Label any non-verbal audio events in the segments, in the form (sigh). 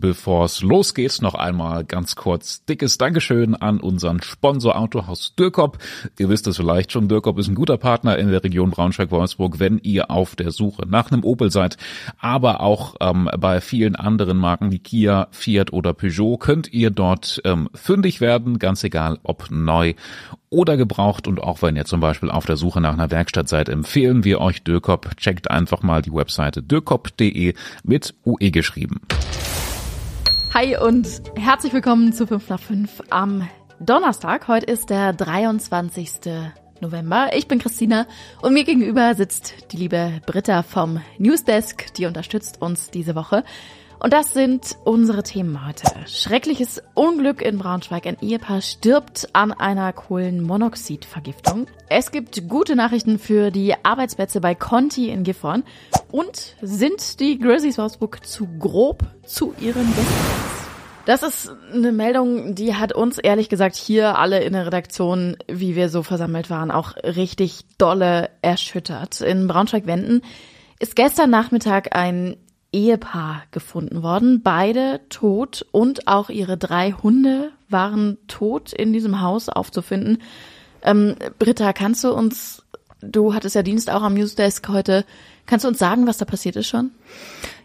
bevor es losgeht, noch einmal ganz kurz dickes Dankeschön an unseren Sponsor Autohaus Dürkop. Ihr wisst es vielleicht schon, Dürkop ist ein guter Partner in der Region Braunschweig-Wolfsburg, wenn ihr auf der Suche nach einem Opel seid, aber auch ähm, bei vielen anderen Marken wie Kia, Fiat oder Peugeot könnt ihr dort ähm, fündig werden, ganz egal ob neu oder gebraucht. Und auch wenn ihr zum Beispiel auf der Suche nach einer Werkstatt seid, empfehlen wir euch Dürkop. Checkt einfach mal die Webseite dürkop.de mit UE geschrieben. Hi und herzlich willkommen zu 5 nach 5 am Donnerstag. Heute ist der 23. November. Ich bin Christina und mir gegenüber sitzt die liebe Britta vom Newsdesk, die unterstützt uns diese Woche. Und das sind unsere Themen heute. Schreckliches Unglück in Braunschweig. Ein Ehepaar stirbt an einer Kohlenmonoxidvergiftung. Es gibt gute Nachrichten für die Arbeitsplätze bei Conti in Gifhorn. Und sind die Grizzlies Wolfsburg zu grob zu ihren Gästen? Das ist eine Meldung, die hat uns ehrlich gesagt hier alle in der Redaktion, wie wir so versammelt waren, auch richtig dolle erschüttert. In Braunschweig-Wenden ist gestern Nachmittag ein Ehepaar gefunden worden. Beide tot und auch ihre drei Hunde waren tot in diesem Haus aufzufinden. Ähm, Britta, kannst du uns, du hattest ja Dienst auch am Newsdesk heute, kannst du uns sagen, was da passiert ist schon?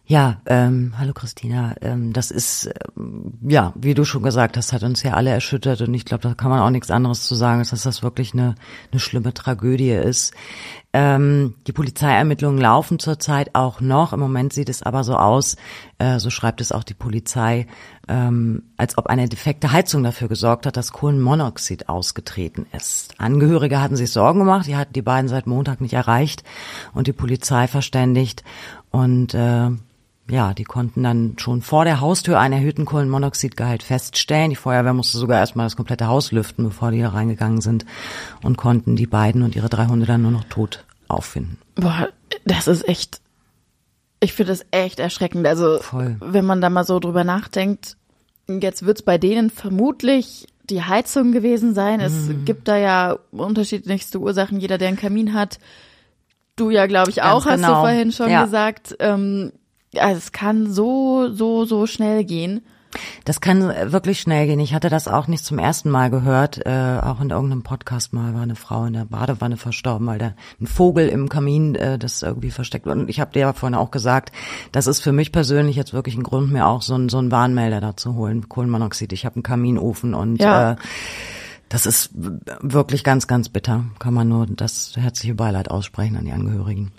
Ja, ähm, hallo Christina. Ähm, das ist, ähm, ja, wie du schon gesagt hast, hat uns ja alle erschüttert und ich glaube, da kann man auch nichts anderes zu sagen, dass das wirklich eine, eine schlimme Tragödie ist. Ähm, die Polizeiermittlungen laufen zurzeit auch noch. Im Moment sieht es aber so aus, äh, so schreibt es auch die Polizei, ähm, als ob eine defekte Heizung dafür gesorgt hat, dass Kohlenmonoxid ausgetreten ist. Angehörige hatten sich Sorgen gemacht, die hatten die beiden seit Montag nicht erreicht und die Polizei verständigt und äh, ja, die konnten dann schon vor der Haustür einen erhöhten Kohlenmonoxidgehalt feststellen. Die Feuerwehr musste sogar erstmal das komplette Haus lüften, bevor die hier reingegangen sind und konnten die beiden und ihre drei Hunde dann nur noch tot auffinden. Boah, das ist echt, ich finde das echt erschreckend. Also, Voll. wenn man da mal so drüber nachdenkt, jetzt wird's bei denen vermutlich die Heizung gewesen sein. Es mm. gibt da ja unterschiedlichste Ursachen. Jeder, der einen Kamin hat, du ja, glaube ich, auch, Ganz hast genau. du vorhin schon ja. gesagt. Ähm, also es kann so, so, so schnell gehen. Das kann wirklich schnell gehen. Ich hatte das auch nicht zum ersten Mal gehört. Äh, auch in irgendeinem Podcast mal war eine Frau in der Badewanne verstorben, weil da ein Vogel im Kamin äh, das irgendwie versteckt wird. Und ich habe dir ja vorhin auch gesagt, das ist für mich persönlich jetzt wirklich ein Grund, mir auch so, ein, so einen Warnmelder da zu holen. Kohlenmonoxid. Ich habe einen Kaminofen und ja. äh, das ist wirklich ganz, ganz bitter. Kann man nur das herzliche Beileid aussprechen an die Angehörigen.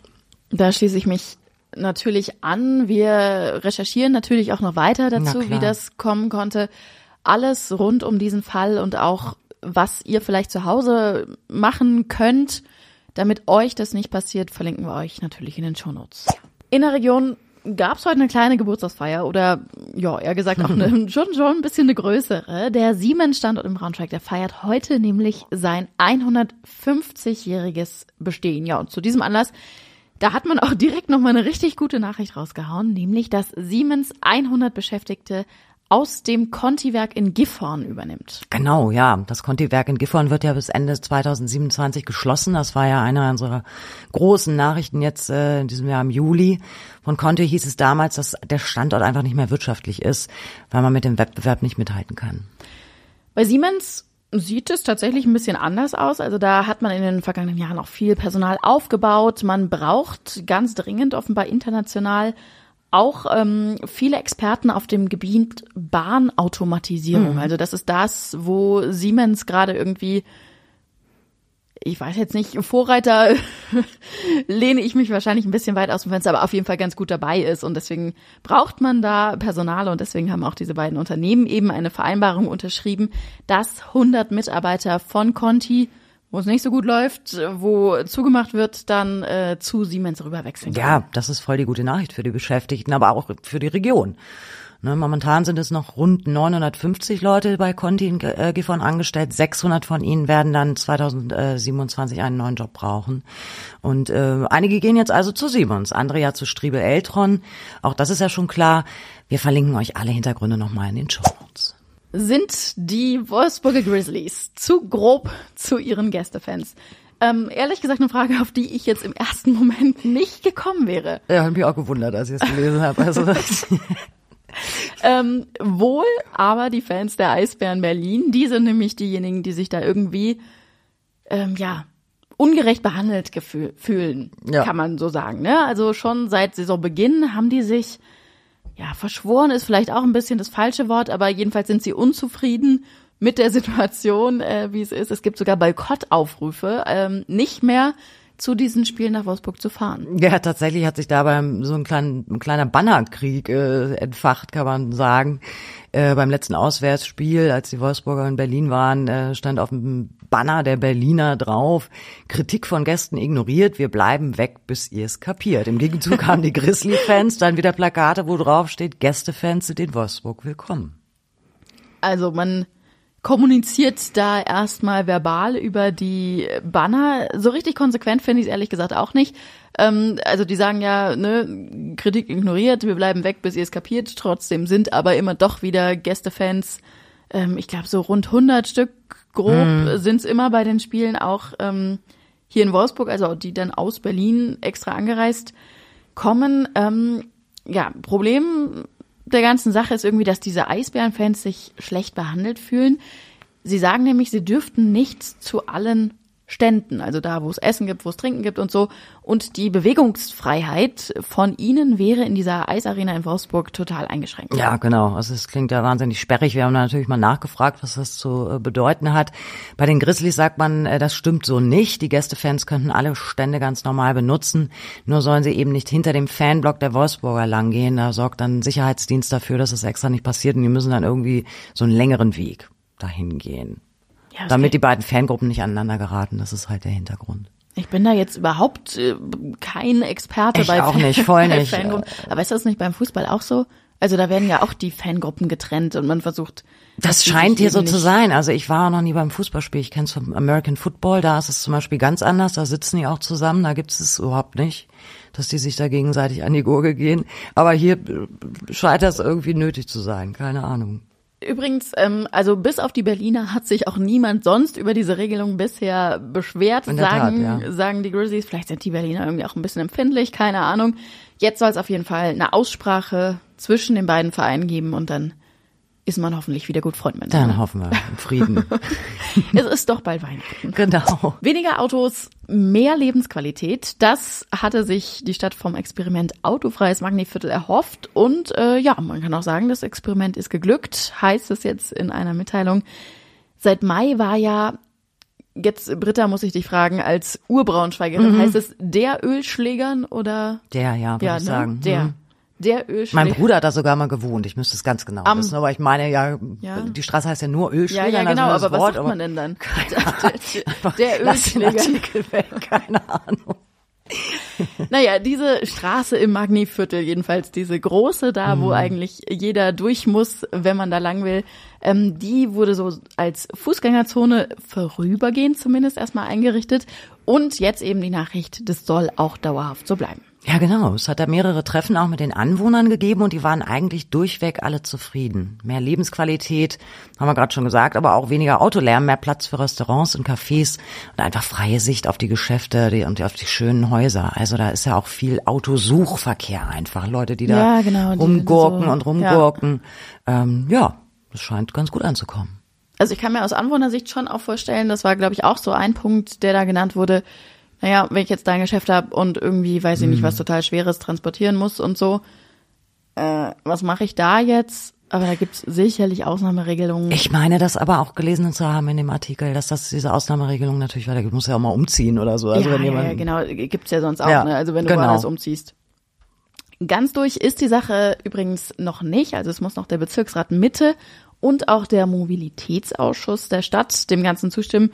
Da schließe ich mich natürlich an. Wir recherchieren natürlich auch noch weiter dazu, wie das kommen konnte. Alles rund um diesen Fall und auch, was ihr vielleicht zu Hause machen könnt, damit euch das nicht passiert, verlinken wir euch natürlich in den Shownotes. In der Region gab es heute eine kleine Geburtstagsfeier oder ja, eher gesagt auch eine, (laughs) schon, schon ein bisschen eine größere. Der Siemens-Standort im Braunschweig, der feiert heute nämlich sein 150-jähriges Bestehen. Ja, und zu diesem Anlass da hat man auch direkt nochmal eine richtig gute Nachricht rausgehauen, nämlich dass Siemens 100 Beschäftigte aus dem Conti-Werk in Gifhorn übernimmt. Genau, ja. Das Conti-Werk in Gifhorn wird ja bis Ende 2027 geschlossen. Das war ja eine unserer großen Nachrichten jetzt äh, in diesem Jahr im Juli. Von Conti hieß es damals, dass der Standort einfach nicht mehr wirtschaftlich ist, weil man mit dem Wettbewerb nicht mithalten kann. Bei Siemens sieht es tatsächlich ein bisschen anders aus. Also da hat man in den vergangenen Jahren auch viel Personal aufgebaut. Man braucht ganz dringend offenbar international auch ähm, viele Experten auf dem Gebiet Bahnautomatisierung. Mhm. Also das ist das, wo Siemens gerade irgendwie ich weiß jetzt nicht, Vorreiter (laughs) lehne ich mich wahrscheinlich ein bisschen weit aus dem Fenster, aber auf jeden Fall ganz gut dabei ist. Und deswegen braucht man da Personal und deswegen haben auch diese beiden Unternehmen eben eine Vereinbarung unterschrieben, dass 100 Mitarbeiter von Conti wo es nicht so gut läuft, wo zugemacht wird, dann äh, zu Siemens rüberwechseln. Ja, das ist voll die gute Nachricht für die Beschäftigten, aber auch für die Region. Ne, momentan sind es noch rund 950 Leute bei Conti in äh, Gifhorn angestellt. 600 von ihnen werden dann 2027 einen neuen Job brauchen. Und äh, einige gehen jetzt also zu Siemens, andere ja zu Striebel Eltron. Auch das ist ja schon klar. Wir verlinken euch alle Hintergründe nochmal in den Show Notes. Sind die Wolfsburger Grizzlies zu grob zu ihren Gästefans? Ähm, ehrlich gesagt eine Frage, auf die ich jetzt im ersten Moment nicht gekommen wäre. Ja, hab mich auch gewundert, als ich es gelesen habe. Also (laughs) ähm, wohl aber die Fans der Eisbären Berlin, die sind nämlich diejenigen, die sich da irgendwie, ähm, ja, ungerecht behandelt fühlen, ja. kann man so sagen. Ne? Also schon seit Saisonbeginn haben die sich, ja, verschworen ist vielleicht auch ein bisschen das falsche Wort, aber jedenfalls sind sie unzufrieden mit der Situation, äh, wie es ist. Es gibt sogar Boykottaufrufe, ähm, nicht mehr zu diesen Spielen nach Wolfsburg zu fahren. Ja, tatsächlich hat sich dabei so ein, klein, ein kleiner Bannerkrieg äh, entfacht, kann man sagen. Äh, beim letzten Auswärtsspiel, als die Wolfsburger in Berlin waren, äh, stand auf dem Banner der Berliner drauf, Kritik von Gästen ignoriert, wir bleiben weg, bis ihr es kapiert. Im Gegenzug haben die (laughs) Grizzly-Fans dann wieder Plakate, wo drauf steht, Gästefans sind in Wolfsburg willkommen. Also man kommuniziert da erstmal verbal über die Banner. So richtig konsequent finde ich es ehrlich gesagt auch nicht. Ähm, also die sagen ja, ne, Kritik ignoriert, wir bleiben weg, bis ihr es kapiert. Trotzdem sind aber immer doch wieder Gästefans, ähm, ich glaube so rund 100 Stück grob mhm. sind es immer bei den Spielen auch ähm, hier in Wolfsburg, also die dann aus Berlin extra angereist kommen. Ähm, ja, Problem der ganzen Sache ist irgendwie, dass diese Eisbärenfans sich schlecht behandelt fühlen. Sie sagen nämlich, sie dürften nicht zu allen Ständen, also da, wo es Essen gibt, wo es Trinken gibt und so. Und die Bewegungsfreiheit von ihnen wäre in dieser Eisarena in Wolfsburg total eingeschränkt. Ja, genau. Also es klingt ja wahnsinnig sperrig. Wir haben natürlich mal nachgefragt, was das zu äh, bedeuten hat. Bei den Grizzlies sagt man, äh, das stimmt so nicht. Die Gästefans könnten alle Stände ganz normal benutzen. Nur sollen sie eben nicht hinter dem Fanblock der Wolfsburger langgehen. Da sorgt dann Sicherheitsdienst dafür, dass es extra nicht passiert. Und die müssen dann irgendwie so einen längeren Weg dahin gehen. Ja, damit die beiden Fangruppen nicht aneinander geraten. Das ist halt der Hintergrund. Ich bin da jetzt überhaupt äh, kein Experte ich bei auch nicht, voll (laughs) nicht. Fangruppen. Aber ist das nicht beim Fußball auch so? Also da werden ja auch die Fangruppen getrennt und man versucht. Das scheint hier so zu sein. Also ich war noch nie beim Fußballspiel. Ich kenne es vom American Football. Da ist es zum Beispiel ganz anders. Da sitzen die auch zusammen. Da gibt es es überhaupt nicht, dass die sich da gegenseitig an die Gurgel gehen. Aber hier scheint das irgendwie nötig zu sein. Keine Ahnung. Übrigens, ähm, also bis auf die Berliner hat sich auch niemand sonst über diese Regelung bisher beschwert. Sagen, Tat, ja. sagen die Grizzlies, vielleicht sind die Berliner irgendwie auch ein bisschen empfindlich, keine Ahnung. Jetzt soll es auf jeden Fall eine Aussprache zwischen den beiden Vereinen geben und dann ist man hoffentlich wieder gut Freund miteinander. Dann hoffen wir Frieden. (laughs) es ist doch bald Weihnachten. Genau. Weniger Autos, mehr Lebensqualität. Das hatte sich die Stadt vom Experiment Autofreies Magniviertel erhofft. Und äh, ja, man kann auch sagen, das Experiment ist geglückt, heißt es jetzt in einer Mitteilung. Seit Mai war ja Jetzt, Britta, muss ich dich fragen, als Urbraunschweigerin, mhm. heißt es der Ölschlägern oder? Der, ja, würde ja, ich ne? sagen. Der. Mhm. Der Ölschläger. Mein Bruder hat da sogar mal gewohnt. Ich müsste es ganz genau Am, wissen. Aber ich meine ja, ja, die Straße heißt ja nur Ölschläger. Ja, ja genau. Also aber Wort, was sagt man denn dann? der, der Ölschläger. Lass den Artikel weg. Keine Ahnung. (laughs) naja, diese Straße im Magniviertel, jedenfalls diese große da, mhm. wo eigentlich jeder durch muss, wenn man da lang will, ähm, die wurde so als Fußgängerzone vorübergehend zumindest erstmal eingerichtet. Und jetzt eben die Nachricht, das soll auch dauerhaft so bleiben. Ja, genau. Es hat da mehrere Treffen auch mit den Anwohnern gegeben und die waren eigentlich durchweg alle zufrieden. Mehr Lebensqualität, haben wir gerade schon gesagt, aber auch weniger Autolärm, mehr Platz für Restaurants und Cafés und einfach freie Sicht auf die Geschäfte und auf die schönen Häuser. Also da ist ja auch viel Autosuchverkehr einfach. Leute, die da ja, genau, rumgurken so, und rumgurken. Ja. Ähm, ja, das scheint ganz gut anzukommen. Also ich kann mir aus Anwohnersicht schon auch vorstellen, das war, glaube ich, auch so ein Punkt, der da genannt wurde, naja, wenn ich jetzt dein Geschäft habe und irgendwie, weiß ich nicht, was mhm. total Schweres transportieren muss und so, äh, was mache ich da jetzt? Aber da gibt's sicherlich Ausnahmeregelungen. Ich meine, das aber auch gelesen zu haben in dem Artikel, dass das diese Ausnahmeregelung natürlich weitergeht. Du musst ja auch mal umziehen oder so. Also ja, wenn jemand, ja, genau, gibt's ja sonst auch. Ja, ne? Also wenn du genau. woanders umziehst. Ganz durch ist die Sache übrigens noch nicht. Also es muss noch der Bezirksrat Mitte und auch der Mobilitätsausschuss der Stadt dem Ganzen zustimmen.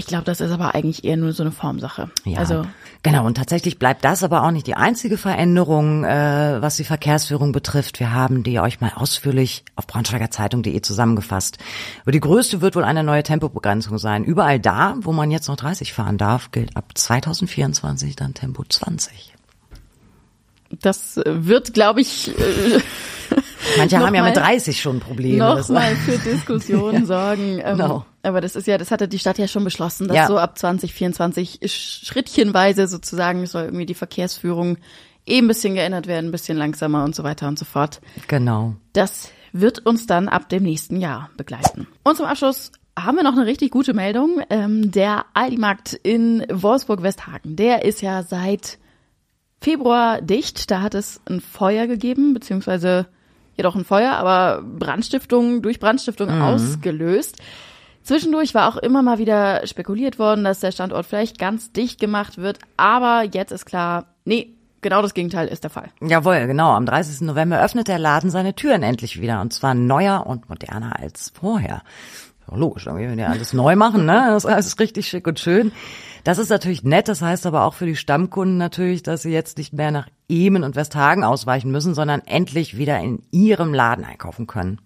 Ich glaube, das ist aber eigentlich eher nur so eine Formsache. Ja, also genau. Und tatsächlich bleibt das aber auch nicht die einzige Veränderung, äh, was die Verkehrsführung betrifft. Wir haben die euch mal ausführlich auf braunschweigerzeitung.de zusammengefasst. Aber die größte wird wohl eine neue Tempobegrenzung sein. Überall da, wo man jetzt noch 30 fahren darf, gilt ab 2024 dann Tempo 20. Das wird, glaube ich. Äh Manche haben ja mit 30 schon Probleme. Nochmal für Diskussionen (laughs) sorgen. Ähm, no. Aber das ist ja, das hatte die Stadt ja schon beschlossen, dass ja. so ab 2024 schrittchenweise sozusagen soll irgendwie die Verkehrsführung eh ein bisschen geändert werden, ein bisschen langsamer und so weiter und so fort. Genau. Das wird uns dann ab dem nächsten Jahr begleiten. Und zum Abschluss haben wir noch eine richtig gute Meldung. Ähm, der Aldi-Markt in Wolfsburg-Westhagen, der ist ja seit Februar dicht. Da hat es ein Feuer gegeben, beziehungsweise jedoch ein Feuer, aber Brandstiftung durch Brandstiftung mhm. ausgelöst. Zwischendurch war auch immer mal wieder spekuliert worden, dass der Standort vielleicht ganz dicht gemacht wird, aber jetzt ist klar, nee, genau das Gegenteil ist der Fall. Jawohl, genau. Am 30. November öffnet der Laden seine Türen endlich wieder und zwar neuer und moderner als vorher. Ja, logisch, wir werden ja alles neu machen, ne? Das ist alles richtig schick und schön. Das ist natürlich nett, das heißt aber auch für die Stammkunden natürlich, dass sie jetzt nicht mehr nach Emen und Westhagen ausweichen müssen, sondern endlich wieder in ihrem Laden einkaufen können.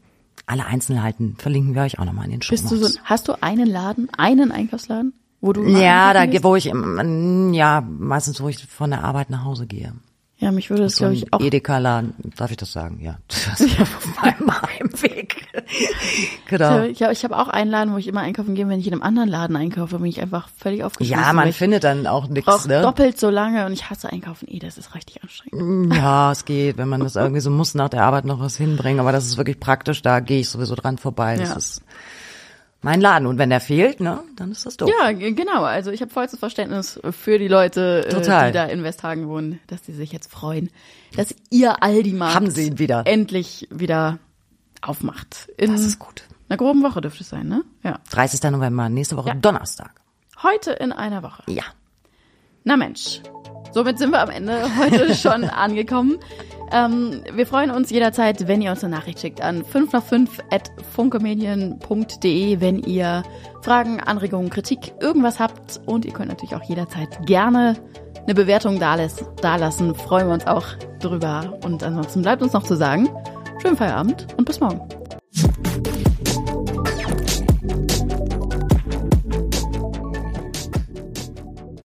Alle Einzelheiten verlinken wir euch auch nochmal in den Show Bist du so, hast du einen Laden, einen Einkaufsladen, wo du Ja, da wo ich ja meistens wo ich von der Arbeit nach Hause gehe. Ja, mich würde das, so glaube ich, auch. Edeka-Laden, darf ich das sagen? Ja. (laughs) Das (laughs) ist auf meinem Heimweg. (laughs) genau. Ich, habe auch einen Laden, wo ich immer einkaufen gehe, wenn ich in einem anderen Laden einkaufe, bin ich einfach völlig aufgeschmissen. Ja, man findet dann auch nichts. Ne? doppelt so lange und ich hasse einkaufen. Eh, das ist richtig anstrengend. Mm, ja, es geht, wenn man das irgendwie so muss nach der Arbeit noch was hinbringen, aber das ist wirklich praktisch, da gehe ich sowieso dran vorbei. Das ja. ist mein Laden. Und wenn der fehlt, ne, dann ist das doof. Ja, genau. Also ich habe vollstes Verständnis für die Leute, Total. die da in Westhagen wohnen, dass die sich jetzt freuen, dass ihr Aldi-Markt Haben sie ihn wieder. endlich wieder aufmacht. In das ist gut. einer groben Woche dürfte es sein, ne? Ja. 30. November, nächste Woche ja. Donnerstag. Heute in einer Woche. Ja. Na Mensch, somit sind wir am Ende heute (laughs) schon angekommen. Ähm, wir freuen uns jederzeit, wenn ihr uns eine Nachricht schickt an 5 nach 5 at funkemedien.de, wenn ihr Fragen, Anregungen, Kritik, irgendwas habt. Und ihr könnt natürlich auch jederzeit gerne eine Bewertung dalassen. Freuen wir uns auch drüber. Und ansonsten bleibt uns noch zu sagen, schönen Feierabend und bis morgen.